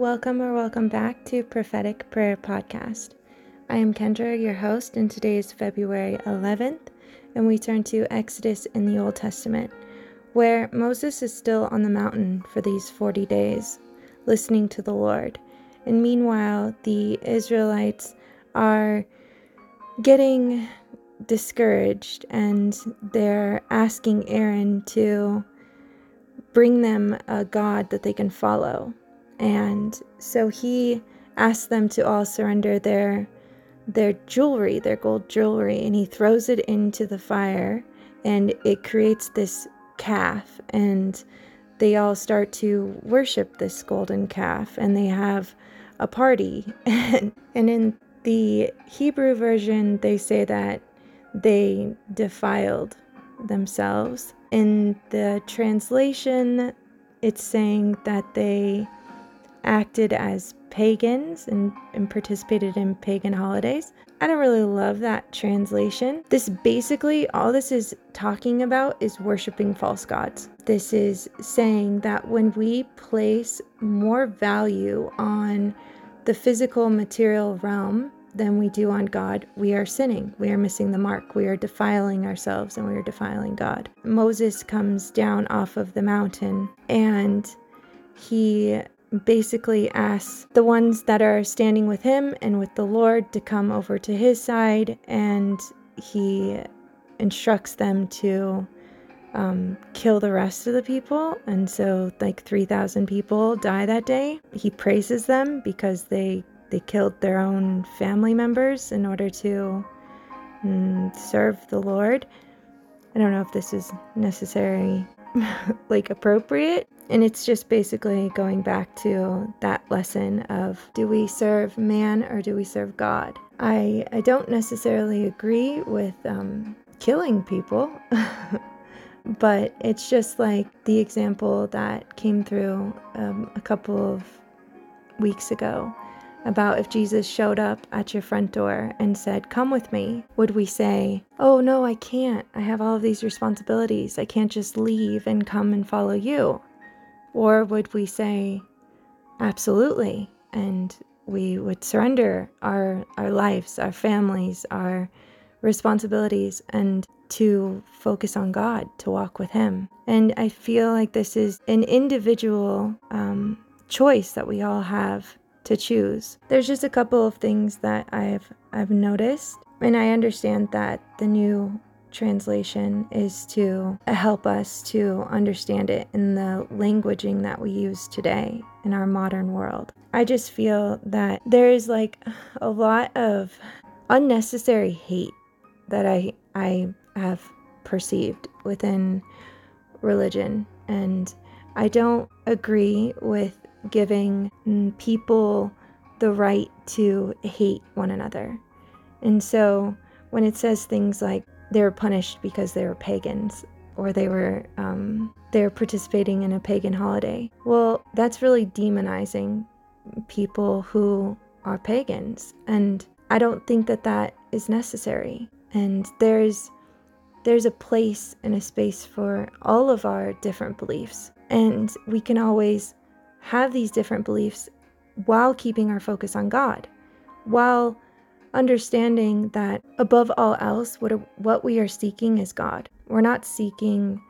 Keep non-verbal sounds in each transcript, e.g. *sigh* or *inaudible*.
welcome or welcome back to Prophetic Prayer Podcast. I am Kendra, your host, and today is February 11th, and we turn to Exodus in the Old Testament, where Moses is still on the mountain for these 40 days, listening to the Lord. And meanwhile, the Israelites are getting discouraged and they're asking Aaron to bring them a God that they can follow. And so he asked them to all surrender their their jewelry, their gold jewelry, and he throws it into the fire and it creates this calf and they all start to worship this golden calf and they have a party. *laughs* and in the Hebrew version, they say that they defiled themselves. In the translation, it's saying that they acted as pagans and, and participated in pagan holidays. I don't really love that translation. This basically, all this is talking about is worshiping false gods. This is saying that when we place more value on the physical material realm than we do on God, we are sinning. We are missing the mark. We are defiling ourselves and we are defiling God. Moses comes down off of the mountain and he basically asks the ones that are standing with him and with the Lord to come over to his side, and he instructs them to um, kill the rest of the people. And so, like 3,000 people die that day. He praises them because they they killed their own family members in order to mm, serve the Lord. I don't know if this is necessary, *laughs* like appropriate, and it's just basically going back to that lesson of do we serve man or do we serve God? I, I don't necessarily agree with um, killing people, *laughs* but it's just like the example that came through um, a couple of weeks ago about if Jesus showed up at your front door and said, Come with me, would we say, Oh, no, I can't. I have all of these responsibilities. I can't just leave and come and follow you? Or would we say, absolutely, and we would surrender our, our lives, our families, our responsibilities, and to focus on God, to walk with Him. And I feel like this is an individual um, choice that we all have to choose. There's just a couple of things that I've I've noticed, and I understand that the new translation is to help us to understand it in the languaging that we use today in our modern world. I just feel that there is like a lot of unnecessary hate that I I have perceived within religion and I don't agree with giving people the right to hate one another. And so when it says things like they were punished because they were pagans or they were um, they were participating in a pagan holiday. Well, that's really demonizing people who are pagans, and I don't think that that is necessary. And there's there's a place and a space for all of our different beliefs, and we can always have these different beliefs while keeping our focus on God, while understanding that above all else, what, what we are seeking is God. We're not seeking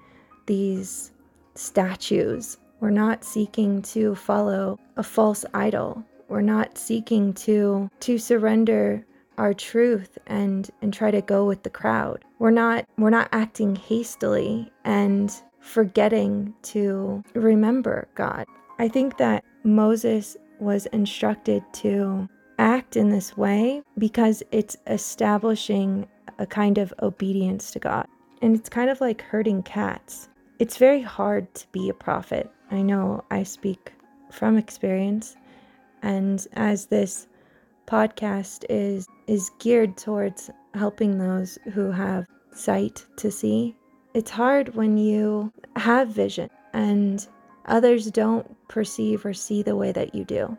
these statues. We're not seeking to follow a false idol. We're not seeking to to surrender our truth and and try to go with the crowd. We're not we're not acting hastily and forgetting to remember God. I think that Moses was instructed to act in this way because it's establishing a kind of obedience to God. And it's kind of like herding cats. It's very hard to be a prophet. I know I speak from experience. And as this podcast is is geared towards helping those who have sight to see, it's hard when you have vision and others don't perceive or see the way that you do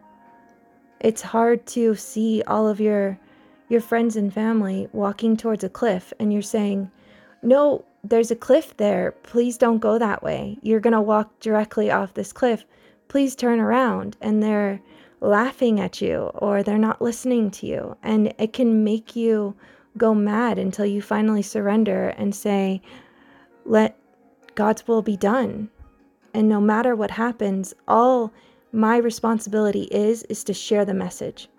it's hard to see all of your your friends and family walking towards a cliff and you're saying, "No, there's a cliff there. Please don't go that way. You're going to walk directly off this cliff." please turn around. And they're laughing at you or they're not listening to you. And it can make you go mad until you finally surrender and say, let God's will be done. And no matter what happens, all my responsibility is is to share the message.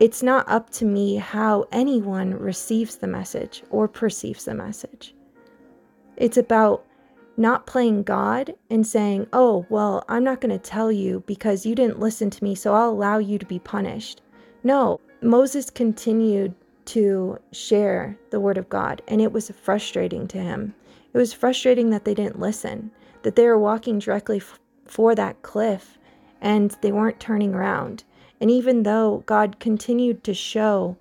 It's not up to me how anyone receives the message or perceives the message. It's about not playing God and saying, oh, well, I'm not going to tell you because you didn't listen to me, so I'll allow you to be punished. No, Moses continued to share the word of God, and it was frustrating to him. It was frustrating that they didn't listen, that they were walking directly f- for that cliff and they weren't turning around. And even though God continued to show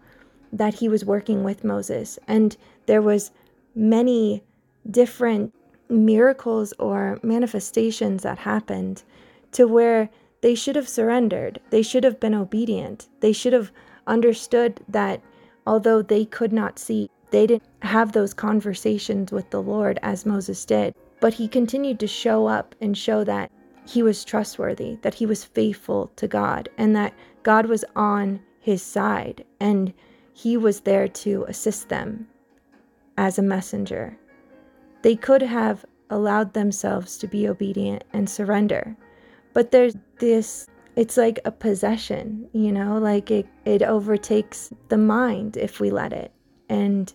that he was working with Moses and there was many different miracles or manifestations that happened to where they should have surrendered. They should have been obedient. They should have understood that although they could not see, they didn't have those conversations with the Lord as Moses did. But he continued to show up and show that he was trustworthy, that he was faithful to God, and that God was on his side and he was there to assist them as a messenger. They could have allowed themselves to be obedient and surrender. But there's this it's like a possession, you know, like it, it overtakes the mind if we let it. And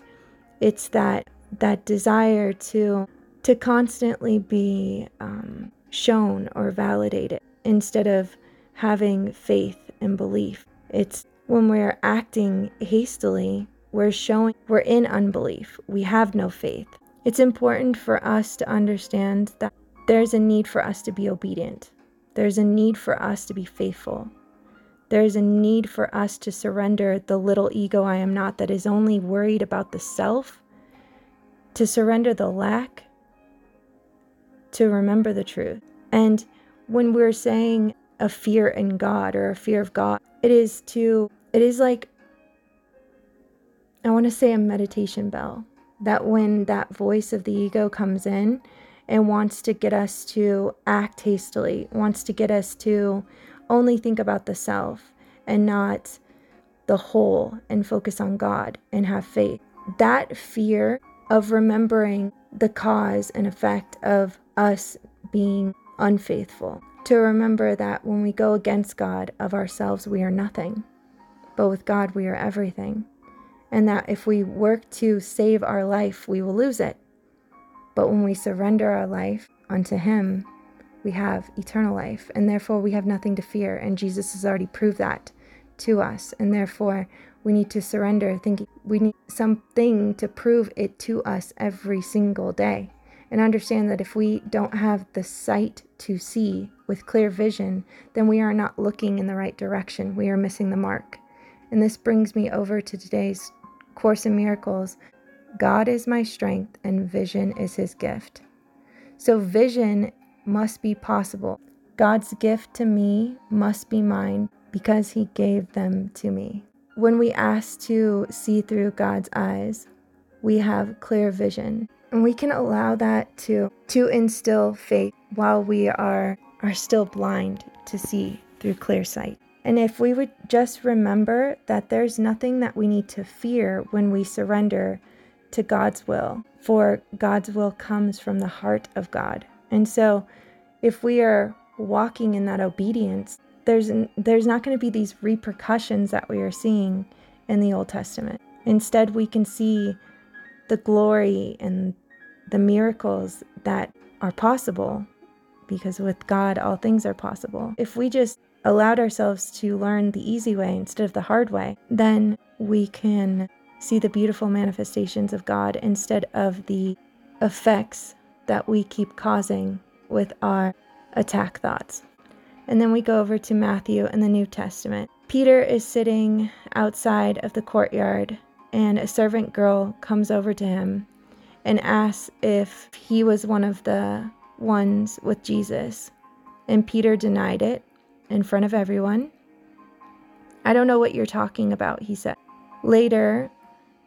it's that that desire to to constantly be um, shown or validated instead of having faith and belief. It's when we're acting hastily, we're showing we're in unbelief. We have no faith. It's important for us to understand that there's a need for us to be obedient. There's a need for us to be faithful. There's a need for us to surrender the little ego I am not that is only worried about the self, to surrender the lack, to remember the truth. And when we're saying a fear in God or a fear of God, it is to, it is like, I want to say a meditation bell that when that voice of the ego comes in and wants to get us to act hastily, wants to get us to only think about the self and not the whole and focus on God and have faith. That fear of remembering the cause and effect of us being unfaithful, to remember that when we go against God of ourselves, we are nothing, but with God, we are everything and that if we work to save our life, we will lose it. But when we surrender our life unto Him, we have eternal life, and therefore we have nothing to fear. And Jesus has already proved that to us, and therefore we need to surrender, thinking we need something to prove it to us every single day. And understand that if we don't have the sight to see with clear vision, then we are not looking in the right direction. We are missing the mark. And this brings me over to today's Course in Miracles, God is my strength and vision is his gift. So, vision must be possible. God's gift to me must be mine because he gave them to me. When we ask to see through God's eyes, we have clear vision. And we can allow that to, to instill faith while we are, are still blind to see through clear sight. And if we would just remember that there's nothing that we need to fear when we surrender to God's will, for God's will comes from the heart of God. And so if we are walking in that obedience, there's there's not going to be these repercussions that we are seeing in the Old Testament. Instead, we can see the glory and the miracles that are possible because with God all things are possible. If we just allowed ourselves to learn the easy way instead of the hard way, then we can see the beautiful manifestations of God instead of the effects that we keep causing with our attack thoughts. And then we go over to Matthew in the New Testament. Peter is sitting outside of the courtyard, and a servant girl comes over to him and asks if he was one of the ones with Jesus. And Peter denied it in front of everyone. I don't know what you're talking about, he said. Later,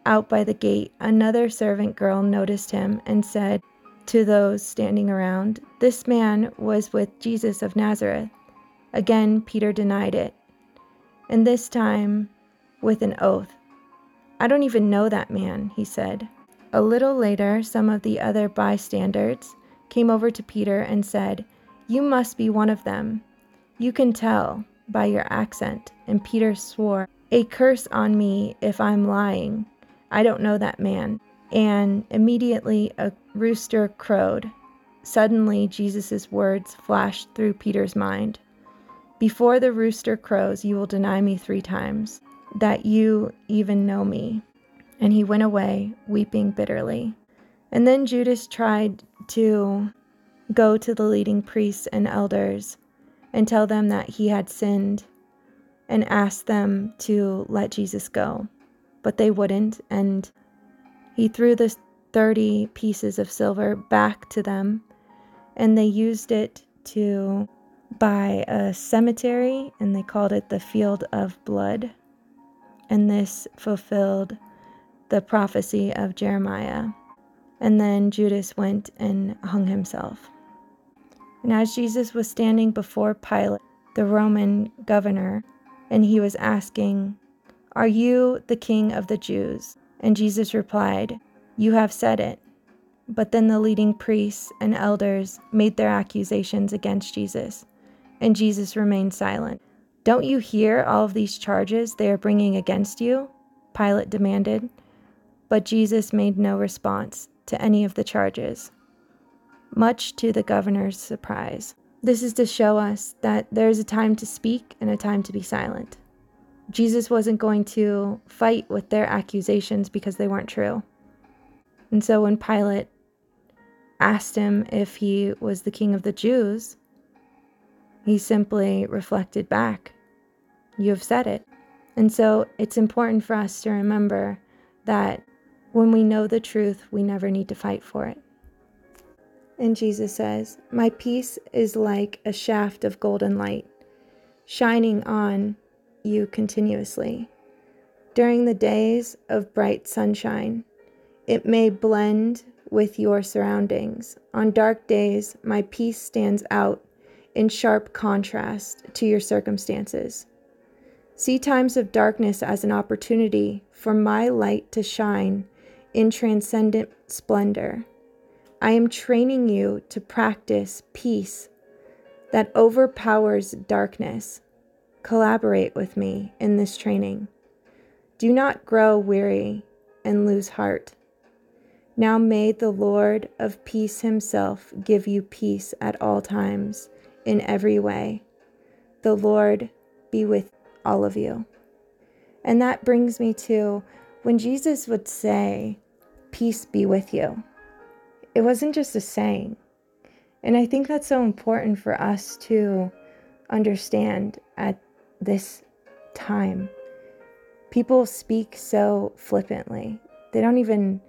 out by the gate, another servant girl noticed him and said to those standing around, This man was with Jesus of Nazareth. Again, Peter denied it, and this time with an oath. I don't even know that man, he said. A little later, some of the other bystanders came over to Peter and said, You must be one of them. You can tell by your accent. And Peter swore, A curse on me if I'm lying. I don't know that man. And immediately a rooster crowed. Suddenly, Jesus' words flashed through Peter's mind Before the rooster crows, you will deny me three times, that you even know me. And he went away, weeping bitterly. And then Judas tried to go to the leading priests and elders and tell them that he had sinned and ask them to let Jesus go. But they wouldn't, and he threw the 30 pieces of silver back to them, and they used it to buy a cemetery, and they called it the Field of Blood. And this fulfilled the prophecy of Jeremiah. And then Judas went and hung himself. And as Jesus was standing before Pilate, the Roman governor, and he was asking, Are you the king of the Jews? And Jesus replied, You have said it. But then the leading priests and elders made their accusations against Jesus, and Jesus remained silent. Don't you hear all of these charges they are bringing against you? Pilate demanded. But Jesus made no response to any of the charges much to the governor's surprise. This is to show us that there is a time to speak and a time to be silent. Jesus wasn't going to fight with their accusations because they weren't true. And so when Pilate asked him if he was the king of the Jews, he simply reflected back, You have said it. And so it's important for us to remember that when we know the truth, we never need to fight for it. And Jesus says, My peace is like a shaft of golden light, shining on you continuously. During the days of bright sunshine, it may blend with your surroundings. On dark days, my peace stands out in sharp contrast to your circumstances. See times of darkness as an opportunity for my light to shine in transcendent splendor. I am training you to practice peace that overpowers darkness. Collaborate with me in this training. Do not grow weary and lose heart. Now may the Lord of peace himself give you peace at all times, in every way. The Lord be with all of you. And that brings me to when Jesus would say, Peace be with you it wasn't just a saying. And I think that's so important for us to understand at this time. People speak so flippantly. They don't even,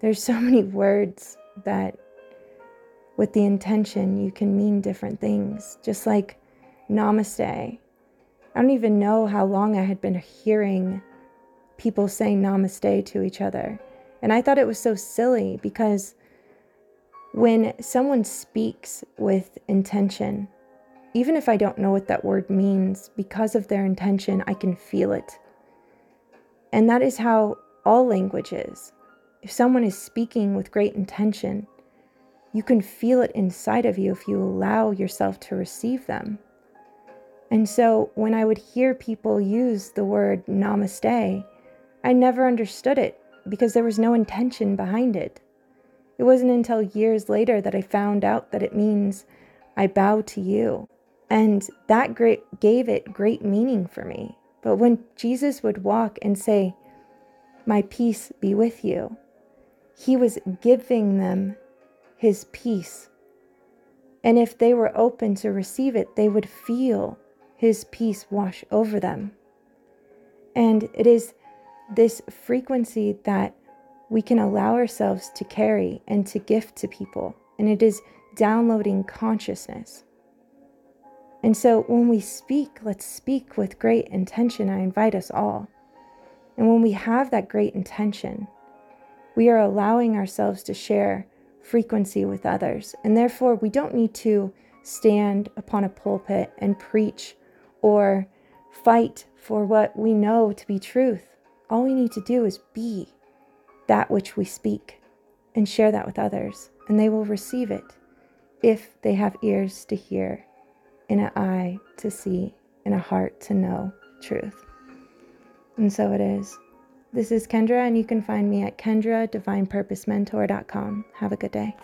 there's so *laughs* many words that with the intention you can mean different things. Just like namaste. I don't even know how long I had been hearing people say namaste to each other. And I thought it was so silly because when someone speaks with intention, even if I don't know what that word means, because of their intention, I can feel it. And that is how all language is. If someone is speaking with great intention, you can feel it inside of you if you allow yourself to receive them. And so when I would hear people use the word namaste, I never understood it because there was no intention behind it. It wasn't until years later that I found out that it means I bow to you. And that great gave it great meaning for me. But when Jesus would walk and say, My peace be with you, he was giving them his peace. And if they were open to receive it, they would feel his peace wash over them. And it is this frequency that we can allow ourselves to carry and to gift to people. And it is downloading consciousness. And so when we speak, let's speak with great intention. I invite us all. And when we have that great intention, we are allowing ourselves to share frequency with others. And therefore, we don't need to stand upon a pulpit and preach or fight for what we know to be truth. All we need to do is be that which we speak and share that with others, and they will receive it if they have ears to hear, and an eye to see, and a heart to know truth. And so it is. This is Kendra, and you can find me at kendradivinepurposementor.com. Have a good day.